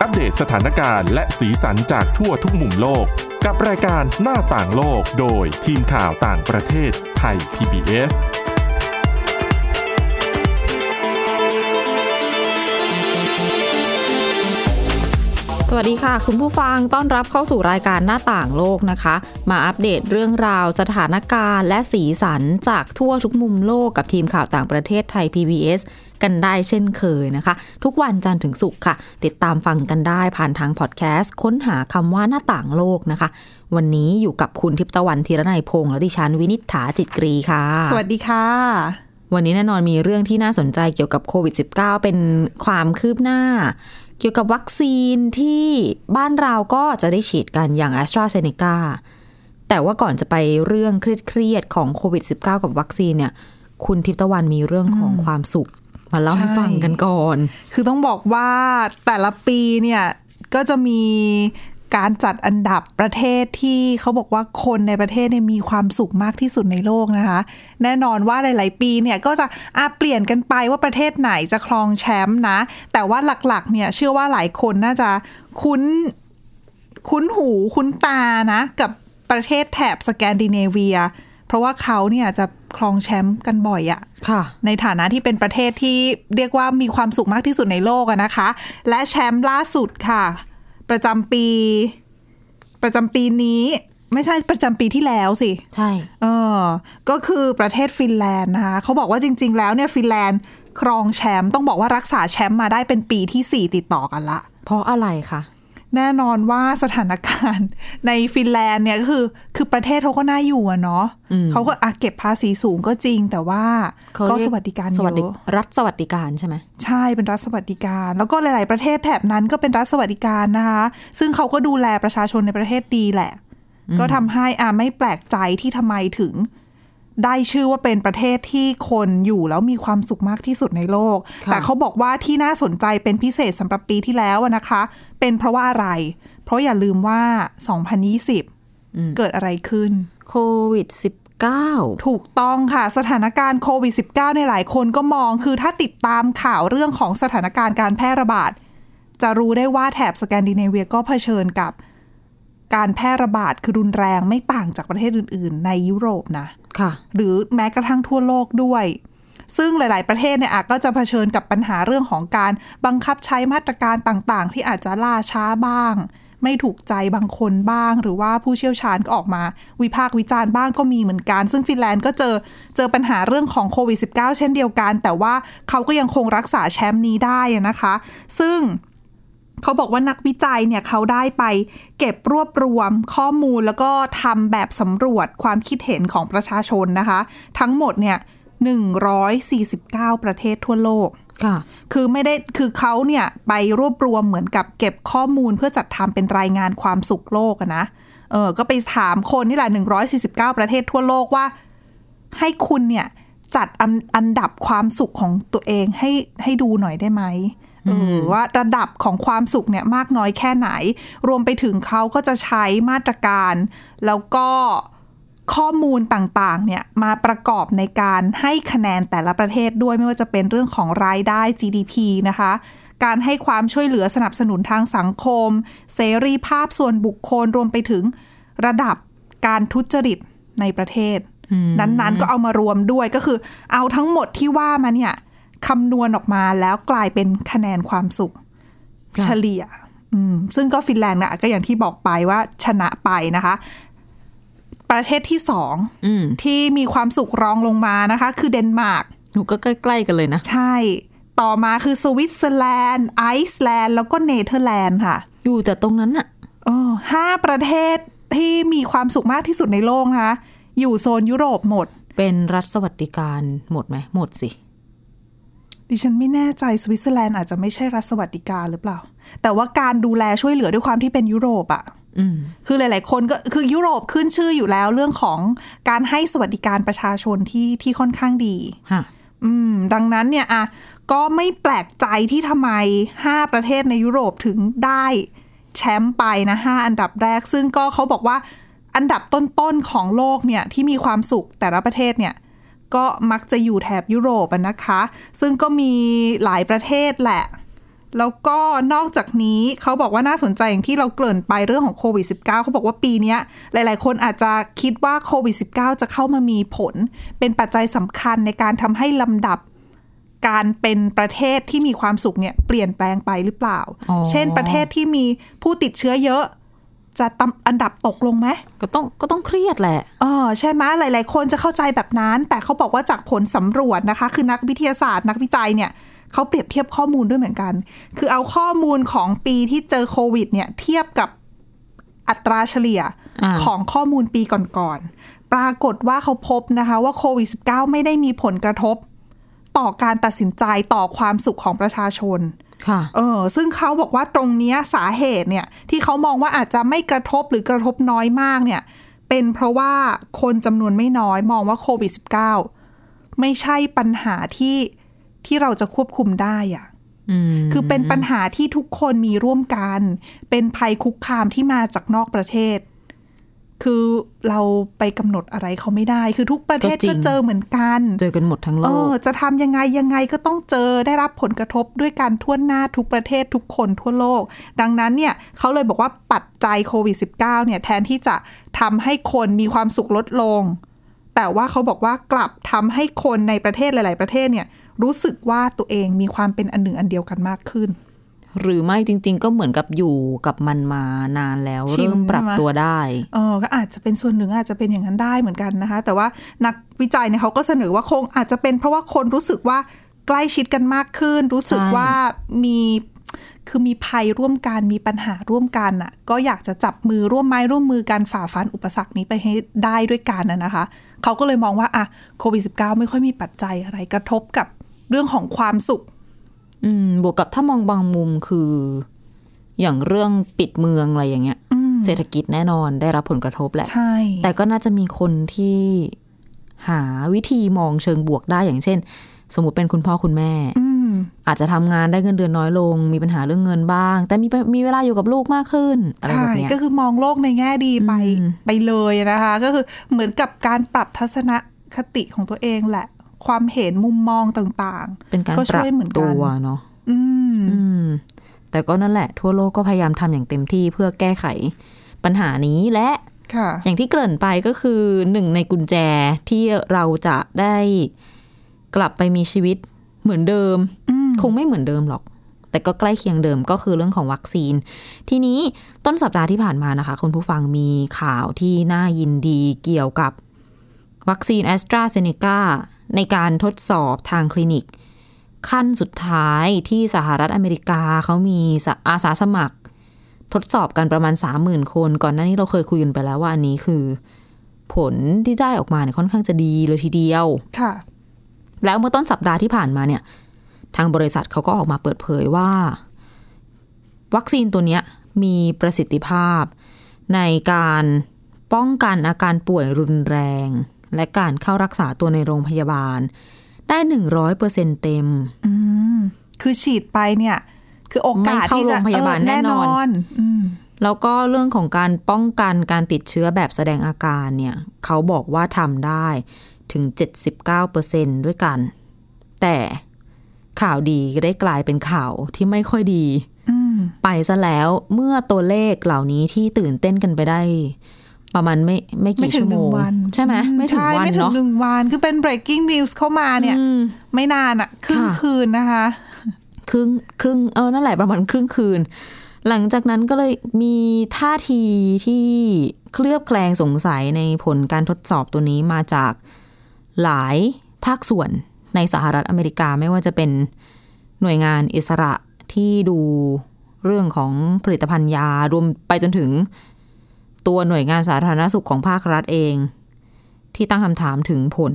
อัปเดตสถานการณ์และสีสันจากทั่วทุกมุมโลก กับรายการหน้าต่างโลกโดยทีมข่าวต่างประเทศไทย PBS สวัสดีค่ะ คุณผู้ฟังต้อนรับเข้าสู่รายการหน้าต่างโลกนะคะ มาอัปเดตเรื่องราวสถานการณ์และสีสันจากทั่วทุกมุมโลกกับทีมข่าวต่างประเทศไทย PBS กันได้เช่นเคยนะคะ ทุกวันจันทร์ถึงศุกร์ค่ะ ติดตามฟังกันได้ผ่านทางพอดแคสต์ ค้นหาคำว่าหน้าต่างโลกนะคะ วันนี้อยู่กับคุณทิพย์ตะวันธีรนัยพงษ์และดิฉันวินิษฐาจิตกรีค่ะ สวัสดีค่ะ วันนี้แน่นอนมีเรื่องที่น่าสนใจเกี่ยวกับโควิด -19 เป็นความคืบหน้าเกี่ยวกับวัคซีนที่บ้านเราก็จะได้ฉีดกันอย่าง a s t r a z เซ e c a แต่ว่าก่อนจะไปเรื่องเครียดๆของโควิด -19 กับวัคซีนเนี่ย คุณทิพย์ตะวันมีเรื่องของความสุข มาเล่าให้ฟังกันก่อน คือต้องบอกว่าแต่ละปีเนี่ยก็จะมีการจัดอันดับประเทศที่เขาบอกว่าคนในประเทศเนี่ยมีความสุขมากที่สุดในโลกนะคะ แน่นอนว่าหลาย ๆ ปีเนี่ยก็จะอาเปลี่ยนกันไปว่าประเทศไหนจะครองแชมป์นะ แต่ว่าหลัก ๆ เนี่ยเชื่อว่าหลายคนน่าจะคุ้นคุ้นหูคุ้นตานะ กับประเทศแถบสแกนดิเนเวีย เพราะว่าเขาเนี่ยจะครองแชมป์กันบ่อยอะค่ะ ในฐานะที่เป็นประเทศที่เรียกว่ามีความสุขมากที่สุดในโลกอะนะคะ และแชมป์ล่าสุดค่ะ ประจำปี ประจำปีนี้ไม่ใช่ประจำปีที่แล้วสิ ใช่ เออ ก็คือประเทศฟินแลนด์นะคะเขาบอกว่าจริง ๆ แล้วเนี่ยฟินแลนด์ครองแชมป์ต้องบอกว่ารักษาแชมป์มาได้เป็นปีที่ 4 ติดต่อกันละ เพราะอะไรคะ แน่นอนว่าสถานการณ์ ในฟินแลนด์เนี่ยก็คือ คือประเทศเขาก็น่าอยู่อะเนาะเขาก็อะเก็บภาษีสูงก็จริง แต่ว่าเขาก็เรียสวัสดิการสวัสดิเยอะรัฐสวัสดิการใช่ไหมใช่เป็นรัฐสวัสดิการ แล้วก็หลาย ๆ ประเทศแถบนั้นก็เป็นรัฐสวัสดิการนะคะ ซึ่งเขาก็ดูแลประชาชนในประเทศดีแหละ ก็ทำให้อ่าไม่แปลกใจที่ทำไมถึง ได้ชื่อว่าเป็นประเทศที่คนอยู่แล้วมีความสุขมากที่สุดในโลกค่ะแต่เขาบอกว่าที่น่าสนใจเป็นพิเศษสำหรับปีที่แล้วอะนะคะ เป็นเพราะว่าอะไร เพราะอย่าลืมว่า 2020 เกิดอะไรขึ้นโควิด -19 ถูกต้องค่ะสถานการณ์โควิด -19 ในยหลายคนก็มองคือถ้าติดตามข่าวเรื่องของสถานการณ์การแพร่ระบาด จะรู้ได้ว่าแถบสแกนดิเนเวียก็เผชิญกับ การแพร่ระบาดคือรุนแรงไม่ต่างจากประเทศอื่น ๆ ในยุโรปนะค่ะ หรือแม้กระทั่งทั่วโลกด้วย ซึ่งหลาย ๆ ประเทศเนี่ยอาจก็จะเผชิญกับปัญหาเรื่องของการบังคับใช้มาตรการต่าง ๆ ที่อาจจะล่าช้าบ้าง ไม่ถูกใจบางคนบ้าง หรือว่าผู้เชี่ยวชาญก็ออกมา วิพากษ์วิจารณ์บ้างก็มีเหมือนกัน ซึ่งฟินแลนด์ก็เจอเจอปัญหาเรื่องของโควิด -19 เช่นเดียวกัน แต่ว่าเขาก็ยังคงรักษาแชมป์นี้ได้อะนะคะ ซึ่ง เขาบอกว่านักวิจัยเนี่ยเขาได้ไปเก็บรวบรวมข้อมูลแล้วก็ทำแบบสำรวจความคิดเห็นของประชาชนนะคะ ทั้งหมดเนี่ย149 ประเทศทั่วโลกค่ะ คือไม่ได้ คือเขาเนี่ยไปรวบรวมเหมือนกับเก็บข้อมูลเพื่อจัดทำเป็นรายงานความสุขโลกนะ เออ ก็ไปถามคนนี่แหละ 149 ประเทศทั่วโลกว่า ให้คุณเนี่ยจัดอันดับความสุขของตัวเองให้ให้ดูหน่อยได้ไหม ว่าระดับของความสุขเนี่ยมากน้อยแค่ไหน รวมไปถึงเขาก็จะใช้มาตรการ แล้วก็ข้อมูลต่างๆเนี่ยมาประกอบในการให้คะแนนแต่ละประเทศด้วยไม่ว่าจะเป็นเรื่องของรายได้ GDP นะคะ การให้ความช่วยเหลือสนับสนุนทางสังคม เสรีภาพส่วนบุคคลรวมไปถึงระดับการทุจริตในประเทศ นั้นๆก็เอามารวมด้วยก็คือ เอาทั้งหมดที่ว่ามาเนี่ย คำนวณออกมาแล้วกลายเป็นคะแนนความสุขค่ะเฉลี่ยอืมซึ่งก็ฟินแลนด์นะก็อย่างที่บอกไปว่าชนะไปนะคะ ประเทศที่สองอืมที่มีความสุขรองลงมานะคะ คือเดนมาร์กหนูก็ใกล้ๆกันเลยนะ ใช่ ต่อมาคือสวิตเซอร์แลนด์ ไอซ์แลนด์ แล้วก็เนเธอร์แลนด์ค่ะ อยู่แต่ตรงนั้นอะเออห้าประเทศที่มีความสุขมากที่สุดในโลกนะคะ อยู่โซนยุโรปหมด เป็นรัฐสวัสดิการหมดไหมหมดสิ ดิฉันไม่แน่ใจสวิตเซอร์แลนด์อาจจะไม่ใช่รัฐสวัสดิการหรือเปล่า แต่ว่าการดูแลช่วยเหลือด้วยความที่เป็นยุโรปอะอืมคือหลาย ๆ คนก็คือยุโรปขึ้นชื่ออยู่แล้วเรื่องของการให้สวัสดิการประชาชนที่ที่ค่อนข้างดีฮะอืม ดังนั้นเนี่ยอะก็ไม่แปลกใจที่ทำไม5ประเทศในยุโรปถึงได้แชมป์ไปนะ5อันดับแรก ซึ่งก็เขาบอกว่าอันดับต้น ๆ ของโลกเนี่ยที่มีความสุขแต่ละประเทศเนี่ย ก็มักจะอยู่แถบยุโรปอะนะคะ ซึ่งก็มีหลายประเทศแหละ แล้วก็นอกจากนี้เขาบอกว่าน่าสนใจอย่างที่เราเกริ่นไปเรื่องของโควิด -19 เขาบอกว่าปีเนี้ยหลาย ๆ คนอาจจะคิดว่าโควิด -19 จะเข้ามามีผล เป็นปัจจัยสำคัญในการทำให้ลำดับการเป็นประเทศที่มีความสุขเนี่ยเปลี่ยนแปลงไปหรือเปล่าอ๋อเช่นประเทศที่มีผู้ติดเชื้อเยอะ จะตำอันดับตกลงไหมก็ต้องก็ต้องเครียดแหละเออใช่ไหมหลาย ๆ คนจะเข้าใจแบบนั้น แต่เขาบอกว่าจากผลสำรวจนะคะ คือนักวิทยาศาสตร์ นักวิจัยเนี่ยเขาเปรียบเทียบข้อมูลด้วยเหมือนกัน คือเอาข้อมูลของปีที่เจอโควิด เนี่ยเทียบกับอัตราเฉลี่ยอ่าของข้อมูลปีก่อนๆ ปรากฏว่าเขาพบนะคะว่าโควิด -19 ไม่ได้มีผลกระทบ ต่อการตัดสินใจต่อความสุขของประชาชน ค่ะเออซึ่งเขาบอกว่าตรงเนี้ยสาเหตุเนี่ยที่เขามองว่าอาจจะไม่กระทบหรือกระทบน้อยมากเนี่ย เป็นเพราะว่าคนจำนวนไม่น้อยมองว่าโควิด -19 ไม่ใช่ปัญหาที่ที่เราจะควบคุมได้อะอืมคือเป็นปัญหาที่ทุกคนมีร่วมกัน เป็นภัยคุกคามที่มาจากนอกประเทศ คือเราไปกำหนดอะไรเขาไม่ได้ คือทุกประเทศก็จริก็งเจอเหมือนกัน เจอกันหมดทั้งโลเอกอจะทำยังไงยังไงก็ต้องเจอได้รับผลกระทบด้วยการทั่วหน้าทุกประเทศทุกคนทั่วโลก ดังนั้นเนี่ยเขาเลยบอกว่าปัจจัยโควิด -19 เนี่ยแทนที่จะทำให้คนมีความสุขลดลง แต่ว่าเขาบอกว่ากลับทำให้คนในประเทศหลาย ๆ ประเทศเนี่ยรู้สึกว่าตัวเองมีความเป็นอันหนึ่งอันเดียวกันมากขึ้น หรือไม่จริง ๆ ก็เหมือนกับอยู่กับมันมานานแล้วชินเริ่มปรับใช่ไหมตัวได้เออก็อาจจะเป็นส่วนหนึ่งอาจจะเป็นอย่างนั้นได้เหมือนกันนะคะ แต่ว่านักวิจัยเนี่ยเขาก็เสนอว่าคงอาจจะเป็นเพราะว่าคนรู้สึกว่าใกล้ชิดกันมากขึ้น รู้สึกใช่ว่ามีคือมีภัยร่วมกันมีปัญหาร่วมกันอะ ก็อยากจะจับมือร่วมไม้ร่วมมือกันฝ่าฟันอุปสรรคนี้ไปให้ได้ด้วยกันนะนะคะ เขาก็เลยมองว่าอะโควิด -19 ไม่ค่อยมีปัจจัยอะไรกระทบกับเรื่องของความสุข อืม บวกกับถ้ามองบางมุมคือ อย่างเรื่องปิดเมืองอะไรอย่างเงี้ยอืมเศรษฐกิจแน่นอนได้รับผลกระทบแหละใช่แต่ก็น่าจะมีคนที่หาวิธีมองเชิงบวกได้อย่างเช่น สมมติเป็นคุณพ่อคุณแม่อืมอาจจะทำงานได้เงินเดือนน้อยลง มีปัญหาเรื่องเงินบ้าง แต่มีมีเวลาอยู่กับลูกมากขึ้นอะไรใช่แบบเนี้ยก็คือมองโลกในแง่ดีไปอืมไปเลยนะคะ ก็คือเหมือนกับการปรับทัศนคติของตัวเองแหละ ความเห็นมุมมองต่างเป็นการก็ปช่รับวยเหมือนกันตัวเนาะๆอืมอืมแต่ก็นั่นแหละ ทั่วโลกก็พยายามทำอย่างเต็มที่เพื่อแก้ไขปัญหานี้และค่ะอย่างที่เกริ่นไปก็คือหนึ่งในกุญแจที่เราจะได้กลับไปมีชีวิตเหมือนเดิมอืมคงไม่เหมือนเดิมหรอก แต่ก็ใกล้เคียงเดิมก็คือเรื่องของวัคซีน ทีนี้ต้นสัปดาห์ที่ผ่านมานะคะ คุณผู้ฟังมีข่าวที่น่ายินดีเกี่ยวกับวัคซีนแอสตราเซเนกา ในการทดสอบทางคลินิก ขั้นสุดท้ายที่สหรัฐอเมริกาเขามีสะอาสาสมัคร ทดสอบกันประมาณ 30,000 คน ก่อนหน้านี้เราเคยคุยกันไปแล้วว่าอันนี้คือ ผลที่ได้ออกมาเนี่ยค่อนข้างจะดีเลยทีเดียว ค่ะ แล้วเมื่อต้นสัปดาห์ที่ผ่านมาเนี่ย ทางบริษัทเขาก็ออกมาเปิดเผยว่า วัคซีนตัวเนี้ยมีประสิทธิภาพในการป้องกันอาการป่วยรุนแรง และการเข้ารักษาตัวในโรงพยาบาล ได้หนึ่งร้อยเปอร์เซ็นเต็มอืมคือฉีดไปเนี่ย คือโอกาสไม่เข้าที่จะโรงพยาบาลเออแน่นอนนอืมแล้วก็เรื่องของการป้องกันการติดเชื้อแบบแสดงอาการเนี่ย เขาบอกว่าทำได้ถึง 79%ด้วยกัน แต่ข่าวดีก็ได้กลายเป็นข่าวที่ไม่ค่อยดีอืมไปซะแล้วเมื่อตัวเลขเหล่านี้ที่ตื่นเต้นกันไปได้ ประมาณไม่ไม่ไม่กี่ถึชั่งวหโมนึ่งงวันใช่ไหมอืไม่ถึงใช่วันไม่ถึงเนาะหนึ่งวัน คือเป็น breaking news เข้ามาเนี่ยอืมไม่นานอะครึ่งค่ะคืนนะคะ ครึ่งครึ่งเออนั่นแหละประมาณครึ่งคืน หลังจากนั้นก็เลยมีท่าทีที่เคลือบแคลงสงสัยในผลการทดสอบตัวนี้มาจากหลายภาคส่วนในสหรัฐอเมริกาไม่ว่าจะเป็นหน่วยงานอิสระที่ดูเรื่องของผลิตภัณฑ์ยารวมไปจนถึง ตัวหน่วยงานสาธารณสุขของภาครัฐเอง ที่ตั้งคำถามถึงผล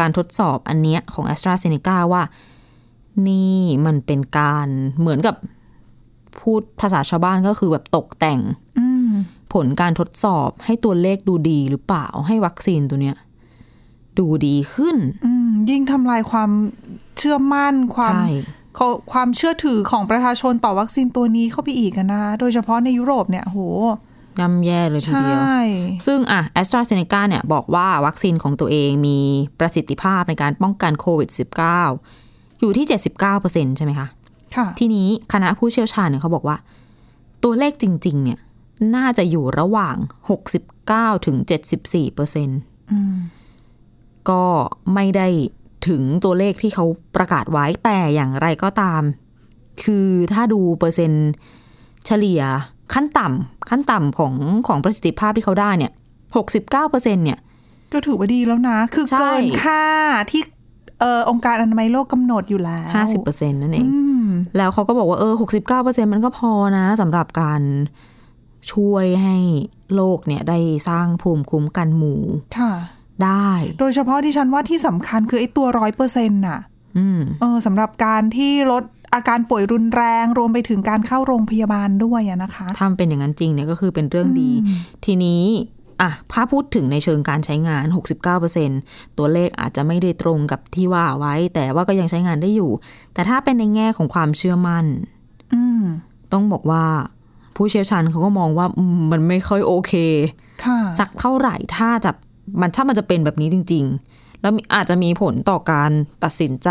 การทดสอบอันเนี้ยของ a s t r a z เซ e c a ว่า นี่มันเป็นการเหมือนกับพูดภาษาชาวบ้านก็คือแบบตกแต่งอืมผลการทดสอบให้ตัวเลขดูดีหรือเปล่าให้วัคซีนตัวเนี้ยดูดีขึ้นอืมยิ่งทำลายความเชื่อมั่นความใช่เขาความเชื่อถือของประชาชนต่อวัคซีนตัวนี้เข้าไปอีกอะนะ โดยเฉพาะในยุโรปเนี่ยโห ย่ำแย่เลยทีใช่เดียว ซึ่งอะแอสตราเซเนกาเนี่ยบอกว่าวัคซีนของตัวเองมีประสิทธิภาพในการป้องกันโควิด -19 อยู่ที่ 79%ใช่ไหมคะ ค่ะ ทีนี้คณะผู้เชี่ยวชาญเนี่ยเขาบอกว่า ตัวเลขจริง ๆ เนี่ย น่าจะอยู่ระหว่าง 69 ถึง 74เปอร์เซ็นต์ก็ไม่ได้ถึงตัวเลขที่เขาประกาศไว้แต่อย่างไรก็ตาม คือถ้าดูเปอร์เซ็นต์เฉลี่ย ขั้นต่ำขั้นต่ำของของประสิทธิภาพที่เขาได้เนี่ย69เปอร์เซ็นต์เนี่ย ก็ถือว่าดีแล้วนะ คือใช่เกินค่าที่เออองค์การอนามัยโลกกำหนดอยู่แล้ว50เปอร์เซ็นต์นั่นเองอืมแล้วเขาก็บอกว่าเออ69%มันก็พอนะสำหรับการช่วยให้โลกเนี่ยได้สร้างภูมิคุ้มกันหมู่ค่ะได้ โดยเฉพาะที่ฉันว่าที่สำคัญคือไอ้ตัวร้อยเปอร์เซ็นต์น่ะอืมเออสำหรับการที่ลด อาการป่วยรุนแรง รวมไปถึงการเข้าโรงพยาบาลด้วยอะนะคะถ้ามันเป็นอย่างนั้นจริงเนี่ยก็คือเป็นเรื่องดี ทีนี้อะถ้าพูดถึงในเชิงการใช้งาน 69%ตัวเลขอาจจะไม่ได้ตรงกับที่ว่าไว้ แต่ว่าก็ยังใช้งานได้อยู่ แต่ถ้าเป็นในแง่ของความเชื่อมั่นอืมต้องบอกว่าผู้เชี่ยวชาญเขาก็มองว่าอืมมันไม่ค่อยโอเคค่ะสักเท่าไหร่ถ้าจะมันถ้ามันจะเป็นแบบนี้จริง ๆ แล้วมีอาจจะมีผลต่อการตัดสินใจ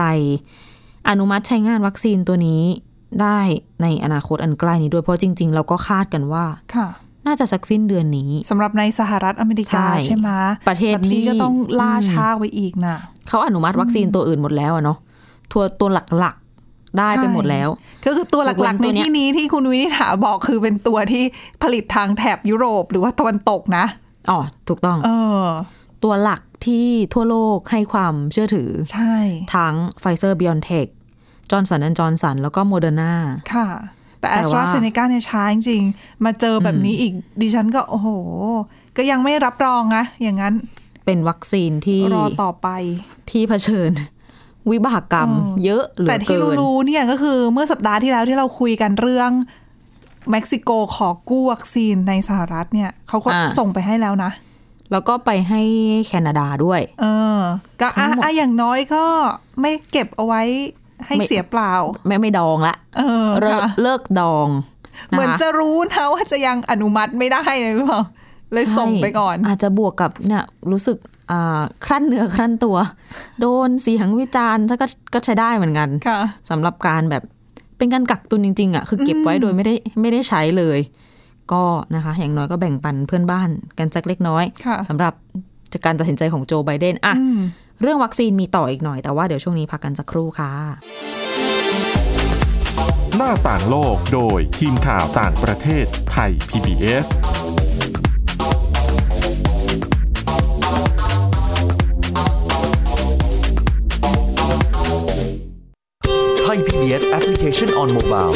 อนุมัติใช้งานวัคซีนตัวนี้ได้ในอนาคตอันใกล้นี้ด้วยเพราะจริง ๆ เราก็คาดกันว่าค่ะ น่าจะสักสิ้นเดือนนี้สำหรับในสหรัฐอเมริกาใช่ใช่ไหมประเทศแบบนี้ที่ก็ต้องล่าช้าไปอีกน่ะเขาอนุมัติวัคซีนตัวอื่นหมดแล้วอะเนาะตัวตัวหลักๆได้ไปหมดแล้ว ก็คือตัวหลักๆตัในวเนี้ยที่นี้ที่คุณวินิษฐาบอกคือเป็นตัวที่ผลิตทางแถบยุโรปหรือว่าตะวันตกนะอ๋อถูกต้อง เออ ตัวหลักที่ทั่วโลกให้ความเชื่อถือ ใช่ ทั้งไฟเซอร์ BioNTech Johnson and Johnson แล้วก็โมเดอร์นาค่ะ แต่แต่แอสตราว่าเซเนกาเนี่ยช้าจริงๆมาเจอแบบนี้อีกดิฉันก็โอ้โห ก็ยังไม่รับรองนะอย่างนั้น เป็นวัคซีนที่รอต่อไป ที่เผชิญวิบากกรรม เยอะเหลืแต่อที่เกินรู้ๆเนี่ยก็คือเมื่อสัปดาห์ที่แล้วที่เราคุยกันเรื่องเม็กซิโกขอกู้วัคซีนในสหรัฐเนี่ยเขาก็อ่าส่งไปให้แล้วนะ แล้วก็ไปให้แคนาดาด้วย เออ ก็ทั้อะงหมดอะอย่างน้อยก็ไม่เก็บเอาไว้ให้ไม่เสียเปล่า ไม่ไม่ดองละ เออเลิกค่ะเลิกดอง เหมือนคจะรู้นะว่าจะยังอนุมัติไม่ได้เลยหรือเปล่าเลยส่งไปก่อนใช่อาจจะบวกกับเนี่ยรู้สึกอ่าครั่นเนื้อครั่นตัว โดนเสียงวิจารณ์ถ้าก็ก็ใช้ได้เหมือนกันค่ะสำหรับการแบบเป็นการกักตุนจริง ๆอะคือเก็บไว้โดยไม่ได้ไม่ได้ใช้เลย ก็นะคะอย่างน้อยก็แบ่งปันเพื่อนบ้านกันสักเล็กน้อยค่ะสำหรับจากการตัดสินใจของโจไบเดนอะอืมเรื่องวัคซีนมีต่ออีกหน่อย แต่ว่าเดี๋ยวช่วงนี้พักกันสักครู่ค่ะ หน้าต่างโลกโดยทีมข่าวต่างประเทศไทย PBS ไทย PBS Application on Mobile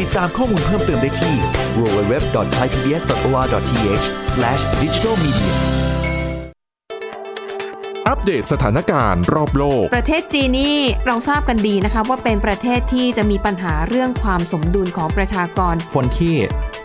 ติดตามข้อมูลเพิ่มเติมได้ที่ www.thaipbs.or.th/digitalmedia อัปเดตสถานการณ์รอบโลก ประเทศจีนนี่เราทราบกันดีนะคะว่าเป็นประเทศที่จะมีปัญหาเรื่องความสมดุลของประชากร คนที่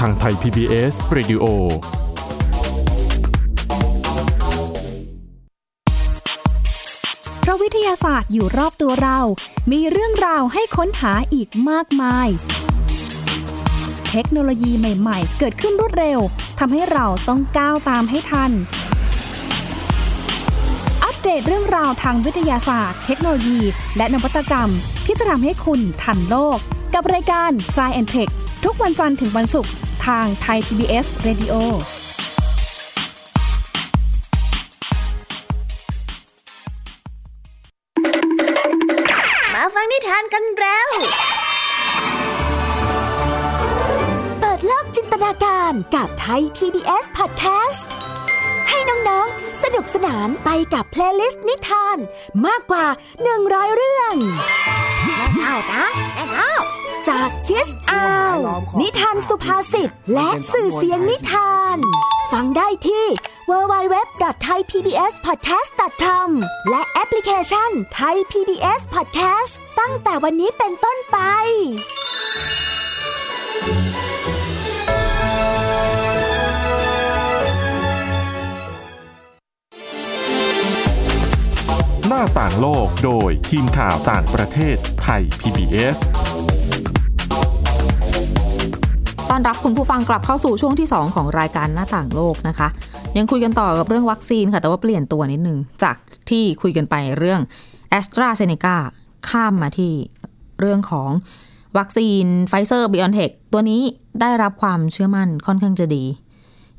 ทางไทย PBS Radio เพราะวิทยาศาสตร์อยู่รอบตัวเรา มีเรื่องราวให้ค้นหาอีกมากมาย เทคโนโลยีใหม่ๆ เกิดขึ้นรวดเร็ว ทำให้เราต้องก้าวตามให้ทัน อัปเดตเรื่องราวทางวิทยาศาสตร์ เทคโนโลยี และนวัตกรรมที่จะทำให้คุณทันโลก กับรายการ s c i e n t e c h ทุกวันจันทร์ถึงวันศุกร์ ทางไทย PBS Radio มาฟังนิทานกันแล้ว เปิดโลกจินตนาการกับไทย PBS Podcast น้องๆ สนุกสนานไปกับ playlist นิทานมากกว่า 100 เรื่องเอานะเอา จากคิสอาวนิทานสุภาษิตและสื่อเสียงนิทาน ฟังได้ที่ www.thaipbspodcast.com และแอปพลิเคชัน Thai PBS Podcast ตั้งแต่วันนี้เป็นต้นไปหน้าต่างโลกโดยทีมข่าวต่างประเทศไทย PBS อนรับคุณผู้ฟังกลับเข้าสู่ช่วงที่ 2 ของรายการหน้าต่างโลกนะคะ ยังคุยกันต่อกับเรื่องวัคซีนค่ะ แต่ว่าเปลี่ยนตัวนิดนึง จากที่คุยกันไปเรื่อง AstraZeneca ข้ามมาที่เรื่องของวัคซีนไฟเซอร์ b i o n t e c h ตัวนี้ได้รับความเชื่อมั่นค่อนข้างจะดี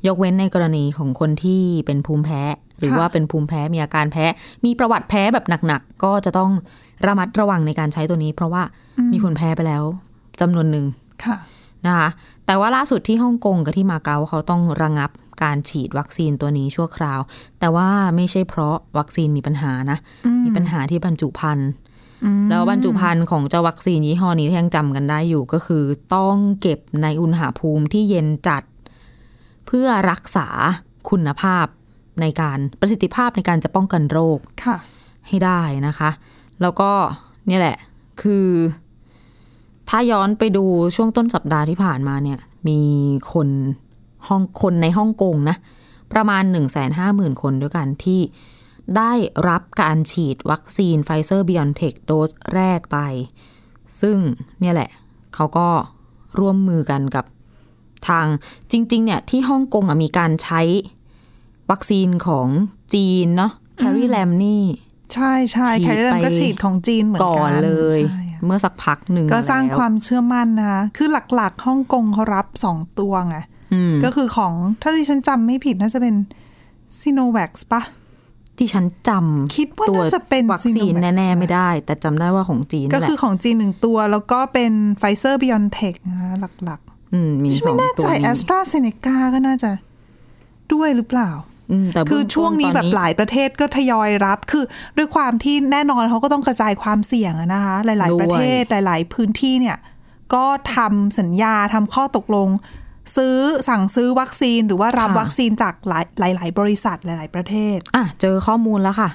ยกเว้นในกรณีของคนที่เป็นภูมิแพ้ หรือค่ะว่าเป็นภูมิแพ้มีอาการแพ้ มีประวัติแพ้แบบหนักๆ ก็จะต้องระมัดระวังในการใช้ตัวนี้ เพราะว่ามีคนแพ้ไปแล้วจำนวนหนึ่งค่ะ นะคะแต่ว่าล่าสุดที่ฮ่องกงกับที่มาเก๊าเขาต้องระงับการฉีดวัคซีนตัวนี้ชั่วคราว แต่ว่าไม่ใช่เพราะวัคซีนมีปัญหานะ มีปัญหาที่บรรจุภัณฑ์แล้วบรรจุภัณฑ์ของเจ้าวัคซีนยี่ห้อนี้ที่ยังจำกันได้อยู่ก็คือ ต้องเก็บในอุณหภูมิที่เย็นจัด เพื่อรักษาคุณภาพในการประสิทธิภาพในการจะป้องกันโรคค่ะให้ได้นะคะ แล้วก็เนี่ยแหละ คือ ถ้าย้อนไปดูช่วงต้นสัปดาห์ที่ผ่านมาเนี่ย มีคนห้องคนในฮ่องกงนะ ประมาณ 1 5 0 0 0 0 คนด้วยกันที่ได้รับการฉีดวัคซีนไฟเซอร์ b ิออนเทคโดสแรกไป ซึ่งเนี่ยแหละ เขาก็ร่วมมือกันกับทางจริง ๆ เนี่ย ที่ฮ่องกงอะมีการใช้วัคซีนของจีนเนาะแคริแลมนี่ ใช่ใช่ฉีดใครเริ่มไปก็ฉีดของจีนเหมือนกันก่อนเลยใช่อะ เมื่อสักพักหนึ่งก็สร้างแล้วความเชื่อมั่นนะคะคือหลักๆฮ่องกงเขารับสองตัวไงอืมก็คือของถ้าที่ฉันจำไม่ผิดน่าจะเป็นซีโนแวคปะที่ฉันจำคิดว่าตัวน่าจะเป็นวัคซีน Sinovac แน่ ๆ ไม่ได้ แต่จำได้ว่าของจีนก็นั่นแหคือละของจีนหนึ่งตัว แล้วก็เป็นไฟเซอร์บิออนเทคนะคะหลักอืม มีๆฉันสอไม่งแน่ตัวใจแอนี้สตราเซเนกาก็น่าจะด้วยหรือเปล่าอืมแต่ คือเบื้ต้ช่วงนี้ตอแบบหลายประเทศก็ทยอยรับ คือด้วยความที่แน่นอนเขาก็ต้องกระจายความเสี่ยงอะนะคะ หลาย ๆ ประเทศหลาย ๆ พื้นที่เนี่ย ก็ทำสัญญาทำข้อตกลง ซื้อสั่งซื้อวัคซีนหรือว่ารับวัคซีนจากหลายหลายๆบริษัทหลาย ๆ ประเทศ อะ เจอข้อมูลแล้วค่ะ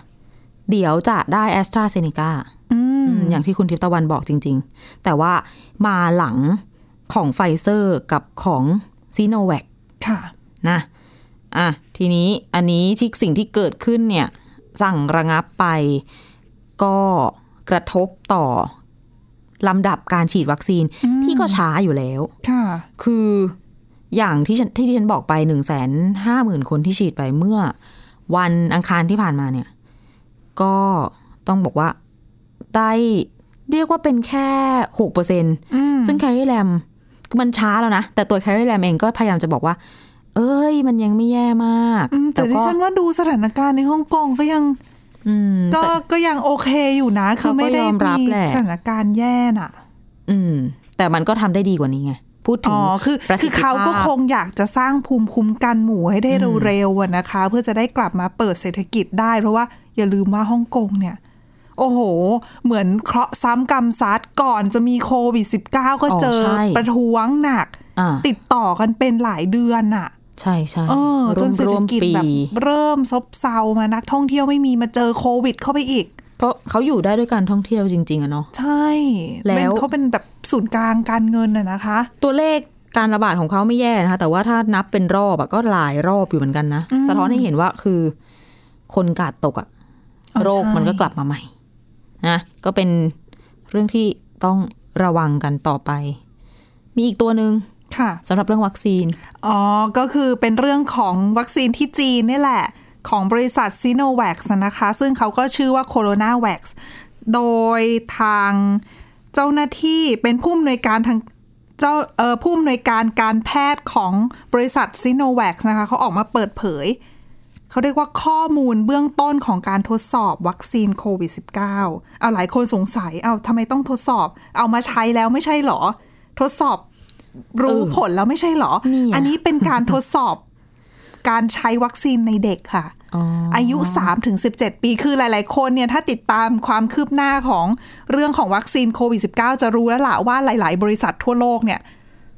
เดี๋ยวจะได้แอสตราเซเนกาอืมอย่างที่คุณทิพย์ตะวันบอกจริง ๆ แต่ว่ามาหลังของไฟเซอร์กับของซีโนแวคค่ะนะ อะทีนี้อันนี้ที่สิ่งที่เกิดขึ้นเนี่ยสั่งระงับไป ก็กระทบต่อลำดับการฉีดวัคซีนที่ก็ช้าอยู่แล้ว ค่ะ คืออย่างที่ฉันที่ที่ฉันบอกไปหนึ่งแสนห้าหมื่นคนที่ฉีดไปเมื่อ วันอังคารที่ผ่านมาเนี่ย ก็ต้องบอกว่าได้เรียกว่าเป็นแค่หกเปอร์เซ็นซึ่งแคริแลมมันช้าแล้วนะ แต่ตัวแคริแลมเองก็พยายามจะบอกว่า เอ้ย มันยังไม่แย่มากอืมแต่ที่ฉันว่าดูสถานการณ์ในฮ่องกงก็ยังอืมก็แต่ก็ยังโอเคอยู่นะ คือไม่ได้เขาก็ยอมรับมีแหละสถานการณ์แย่น่ะ อืม แต่มันก็ทำได้ดีกว่านี้ไงพูดถึอ๋งอคือประคืสิอทธิเขาก็ภาพคงอยากจะสร้างภูมิคุ้มกันหมู่ให้ได้เร็วๆอะนะคะ เพื่อจะได้กลับมาเปิดเศรษฐกิจได้ เพราะว่าอย่าลืมว่าฮ่องกงเนี่ย โอ้โห เหมือนเคราะห์ซ้ำกรรมซัดก่อนจะมีโควิด -19 ก็เจอใช่ประท้วงหนักอ่าติดต่อกันเป็นหลายเดือนน่ะ ใช่ใช่เออจนเศรษฐกิจวมๆปีแบบเริ่มซบเซามานักท่องเที่ยวไม่มีมาเจอโควิดเข้าไปอีก เพราะเขาอยู่ได้ด้วยการท่องเที่ยวจริง ๆอะเนาะใช่แล้วเป็นเขาเป็นแบบศูนย์กลางการเงินน่ะนะคะ ตัวเลขการระบาดของเขาไม่แย่นะคะแต่ว่าถ้านับเป็นรอบอะก็หลายรอบอยู่เหมือนกันนะ สะท้อนให้เห็นว่าคือ คนกาดตกอะอ๋อโรคใช่มันก็กลับมาใหม่นะก็เป็นเรื่องที่ต้องระวังกันต่อไป มีอีกตัวหนึ่งค่ะ สำหรับเรื่องวัคซีน อ๋อ ก็คือเป็นเรื่องของวัคซีนที่จีนนี่แหละ ของบริษัทซีโนแวคนะคะ ซึ่งเขาก็ชื่อว่าโคโรนาแวคโดยทางเจ้าหน้าที่เป็นผู้อำนวยการทางเจ้าเอ่อผู้อำนวยการการแพทย์ของบริษัทซีโนแวคนะคะเขาออกมาเปิดเผย เขาเรียกว่าข้อมูลเบื้องต้นของการทดสอบวัคซีนโควิด -19 เอาหลายคนสงสัย เอาทำไมต้องทดสอบ เอามาใช้แล้วไม่ใช่หรอ ทดสอบ รู้เออผลแล้วไม่ใช่หรอนี่ไงอันนี้เป็นการทดสอบการใช้วัคซีนในเด็กค่ะอายุ3ถึง17 ปี คือหลาย ๆ คนเนี่ยถ้าติดตามความคืบหน้าของเรื่องของวัคซีนโควิด -19 จะรู้แล้วล่ะว่าหลาย ๆ บริษัททั่วโลกเนี่ย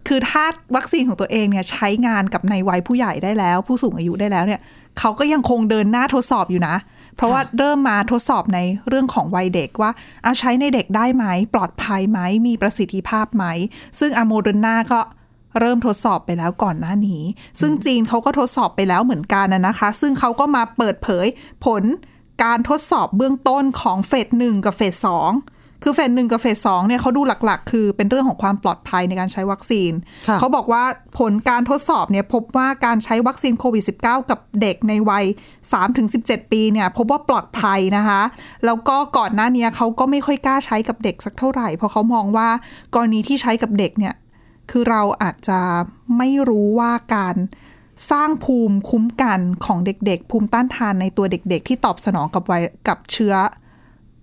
คือถ้าวัคซีนของตัวเองเนี่ยใช้งานกับในวัยผู้ใหญ่ได้แล้ว ผู้สูงอายุได้แล้วเนี่ย เขาก็ยังคงเดินหน้าทดสอบอยู่นะ เพราะว่าเริ่มมาทดสอบในเรื่องของวัยเด็กว่าเอาใช้ในเด็กได้ไหม ปลอดภัยไหม มีประสิทธิภาพไหม ซึ่งโมเดอร์นาก็เริ่มทดสอบไปแล้วก่อนหน้านี้ ซึ่งจีนเขาก็ทดสอบไปแล้วเหมือนกันนะนะคะ ซึ่งเขาก็มาเปิดเผยผลการทดสอบเบื้องต้นของ phase หนึ่งกับ phase สอง คือเฟสหนึ่งกับเฟสสองเนี่ยเขาดูหลักๆ คือเป็นเรื่องของความปลอดภัยในการใช้วัคซีนค่ะเขาบอกว่าผลการทดสอบเนี่ยพบว่าการใช้วัคซีนโควิด -19 กับเด็กในวัย 3-17 ปีเนี่ยพบว่าปลอดภัยนะคะ แล้วก็ก่อนหน้านี้เขาก็ไม่ค่อยกล้าใช้กับเด็กสักเท่าไหร่ เพราะเขามองว่ากรณีที่ใช้กับเด็กเนี่ยคือเราอาจจะไม่รู้ว่าการสร้างภูมิคุ้มกันของเด็กๆ ภูมิต้านทานในตัวเด็กๆ ที่ตอบสนองกับไวกับเชื้อ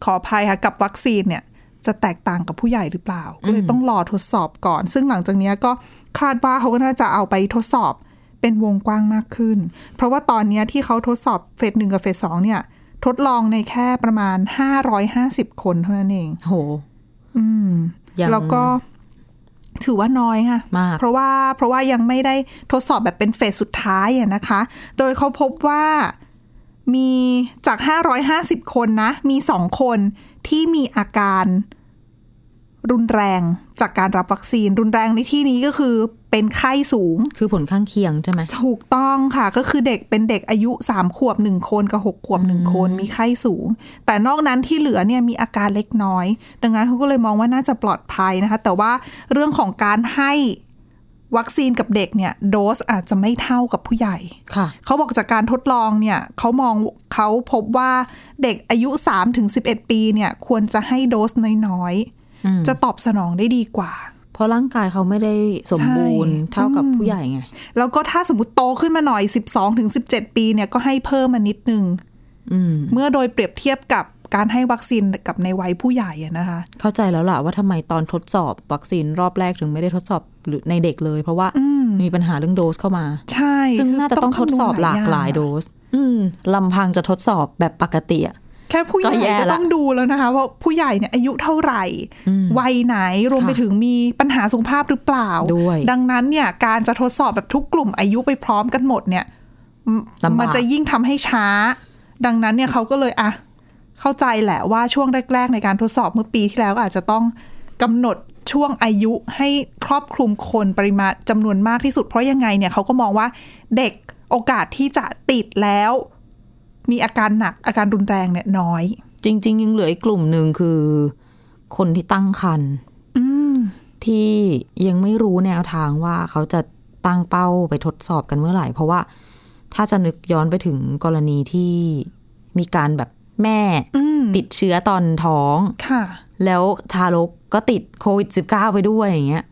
ขออภัยค่ะกับวัคซีนเนี่ยจะแตกต่างกับผู้ใหญ่หรือเปล่า ก็เลยต้องรอทดสอบก่อน ซึ่งหลังจากเนี้ยก็คาดว่าเขาก็น่าจะเอาไปทดสอบเป็นวงกว้างมากขึ้น เพราะว่าตอนเนี้ยที่เขาทดสอบเฟสหนึ่งกับเฟสสองเนี่ย ทดลองในแค่ประมาณ550คนเท่านั้นเอง โห อืมยังแล้วก็ถือว่าน้อยค่ะมากเพราะว่าเพราะว่ายังไม่ได้ทดสอบแบบเป็นเฟสสุดท้ายอะนะคะ โดยเขาพบว่า มีจาก 550 คนนะ มีสองคนที่มีอาการรุนแรงจากการรับวัคซีน รุนแรงในที่นี้ก็คือเป็นไข้สูง คือผลข้างเคียงใช่ไหมถูกต้องค่ะ ก็คือเด็กเป็นเด็กอายุ 3 ขวบ 1 คนกับ 6 ขวบ 1 คนมีไข้สูง แต่นอกนั้นที่เหลือเนี่ยมีอาการเล็กน้อย ดังนั้นเขาก็เลยมองว่าน่าจะปลอดภัยนะคะ แต่ว่าเรื่องของการให้ วัคซีนกับเด็กเนี่ยโดสอาจจะไม่เท่ากับผู้ใหญ่ค่ะเขาบอกจากการทดลองเนี่ยเขามองเขาพบว่าเด็กอายุ 3-11 ปีเนี่ยควรจะให้โดสน้อยอืมๆจะตอบสนองได้ดีกว่า เพราะร่างกายเขาไม่ได้สมบูรณ์ใช่เท่ากับอืมผู้ใหญ่ไง แล้วก็ถ้าสมมติโตขึ้นมาหน่อย 12-17 ปีเนี่ยก็ให้เพิ่มมานิดนึงอืมเมื่อโดยเปรียบเทียบกับ การให้วัคซีนกับในวัยผู้ใหญ่อะนะคะ เข้าใจแล้วล่ะว่าทำไมตอนทดสอบวัคซีนรอบแรกถึงไม่ได้ทดสอบหรือในเด็กเลย เพราะว่าอืมมีปัญหาเรื่องโดสเข้ามา ใช่ ซึ่งน่าจะต้องทดสอบหลากหลายโดสสอืมลำพังจะทดสอบแบบปกติอะแค่ผู้ใหญ่ก็แย่ก็ละต้องดูแล้วนะคะ ว่าผู้ใหญ่เนี่ยอายุเท่าไหร่อืมวัยไหนรวมค่ะไปถึงมีปัญหาสุขภาพหรือเปล่าด้วยดังนั้นเนี่ยการจะทดสอบแบบทุกกลุ่มอายุไปพร้อมกันหมดเนี่ยมลำบากมันจะยิ่งทำให้ช้า ดังนั้นเนี่ยเขาก็เลยอะ เข้าใจแหละว่าช่วงแรก ๆ ในการทดสอบเมื่อปีที่แล้วอาจจะต้องกำหนดช่วงอายุให้ครอบคลุมคนปริมาณจำนวนมากที่สุด เพราะยังไงเนี่ยเขาก็มองว่าเด็กโอกาสที่จะติดแล้ว มีอาการหนักอาการรุนแรงเนี่ยน้อย จริง ๆ ยังเหลืออีกกลุ่มหนึ่งคือ คนที่ตั้งครรภ์ที่ยังไม่รู้แนวทางว่าเขาจะตั้งเป้าไปทดสอบกันเมื่อไหร่ เพราะว่าถ้าจะนึกย้อนไปถึงกรณีที่มีการแบบ แม่อืมติดเชื้อตอนท้องค่ะแล้วทารกก็ติดโควิด -19 ไปด้วยอย่างเงี้ย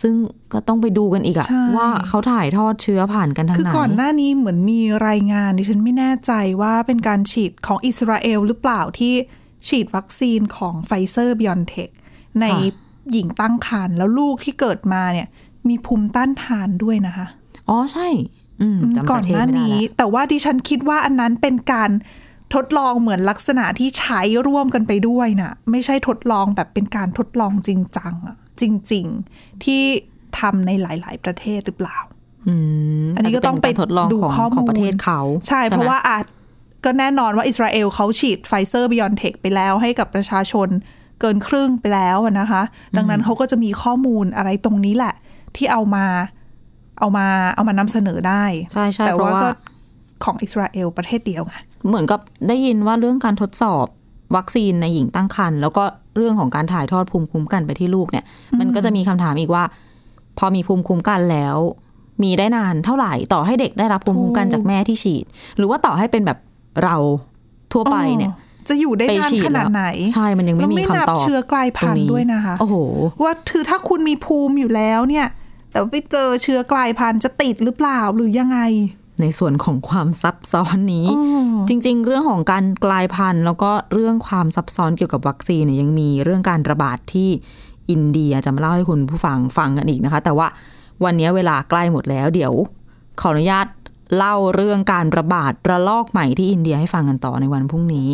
ซึ่งก็ต้องไปดูกันอีกอะใช่ว่าเขาถ่ายทอดเชื้อผ่านกันทางคือไหนก่อนหน้านี้เหมือนมีรายงานดิฉันไม่แน่ใจว่าเป็นการฉีดของอิสราเอลหรือเปล่าที่ฉีดวัคซีนของไฟเซอร์ BioNTech ในหญิงตั้งครรภ์แล้วลูกที่เกิดมาเนี่ย มีภูมิต้านทานด้วยนะคะ อ๋อใช่อืมจำก่ปอนระเทศหน้าไม่ได้นี้แล้วแต่ว่าดิฉันคิดว่าอันนั้นเป็นการ ทดลองเหมือนลักษณะที่ใช้ร่วมกันไปด้วยนะไม่ใช่ทดลองแบบเป็นการทดลองจริงจังอะจริง ๆ ที่ทำในหลาย ๆ ประเทศหรือเปล่าอืมอันนี้ก็ต้องไปาจจะเนารทดลองดูของข้อมูลของประเทศเขาใช่เพราะว่าอาจก็แน่นอนว่าอิสราเอลเขาฉีดไฟเซอร์บิออนเทคไปแล้วให้กับประชาชนเกินครึ่งไปแล้วอะนะคะ ดังนั้นเขาก็จะมีข้อมูลอะไรตรงนี้แหละ ที่เอามาเอามาเอามานำเสนอได้ ใช่ใช่แต่เพราะว่าว่าก็ของอิสราเอลประเทศเดียวไง เหมือนกับได้ยินว่าเรื่องการทดสอบวัคซีนในหญิงตั้งครรภ์แล้วก็เรื่องของการถ่ายทอดภูมิคุ้มกันไปที่ลูกเนี่ย มันก็จะมีคำถามอีกว่า พอมีภูมิคุ้มกันแล้ว มีได้นานเท่าไหร่ต่อให้เด็กได้รับภูมิคุ้มกันจากแม่ที่ฉีด หรือว่าต่อให้เป็นแบบเราทั่วไปเนี่ยอ๋อจะอยู่ได้ไปนานฉีดขนาดไหนแล้วใช่มันยังไม่มีแล้วคำตอบนัเชื้อกลายพันตรงธุ์นี้ด้วยนะคะโอ้โหว่าคือถ้าคุณมีภูมิอยู่แล้วเนี่ย แต่ว่าไปเจอเชื้อกลายพันธุ์จะติดหรือเปล่าหรือยังไง ในส่วนของความซับซ้อนนี้ จริง ๆ เรื่องของการกลายพันธุ์แล้วก็เรื่องความซับซ้อนเกี่ยวกับวัคซีนเนี่ยยังมีเรื่องการระบาดที่อินเดียจะมาเล่าให้คุณผู้ฟังฟังกันอีกนะคะ แต่ว่าวันนี้เวลาใกล้หมดแล้วเดี๋ยว ขออนุญาตเล่าเรื่องการระบาดระลอกใหม่ที่อินเดียให้ฟังกันต่อในวันพรุ่งนี้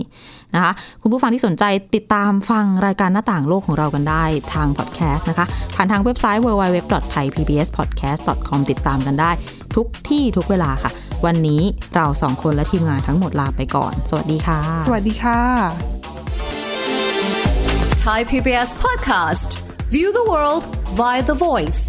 นะคะ คุณผู้ฟังที่สนใจติดตามฟังรายการหน้าต่างโลกของเรากันได้ทางพอดแคสต์นะคะ ผ่านทางเว็บไซต์ www.thaipbspodcast.com ติดตามกันได้ ทุกที่ทุกเวลาค่ะ วันนี้เราสองคนและทีมงานทั้งหมดลาไปก่อน สวัสดีค่ะ สวัสดีค่ะ Thai PBS Podcast View the world via the voice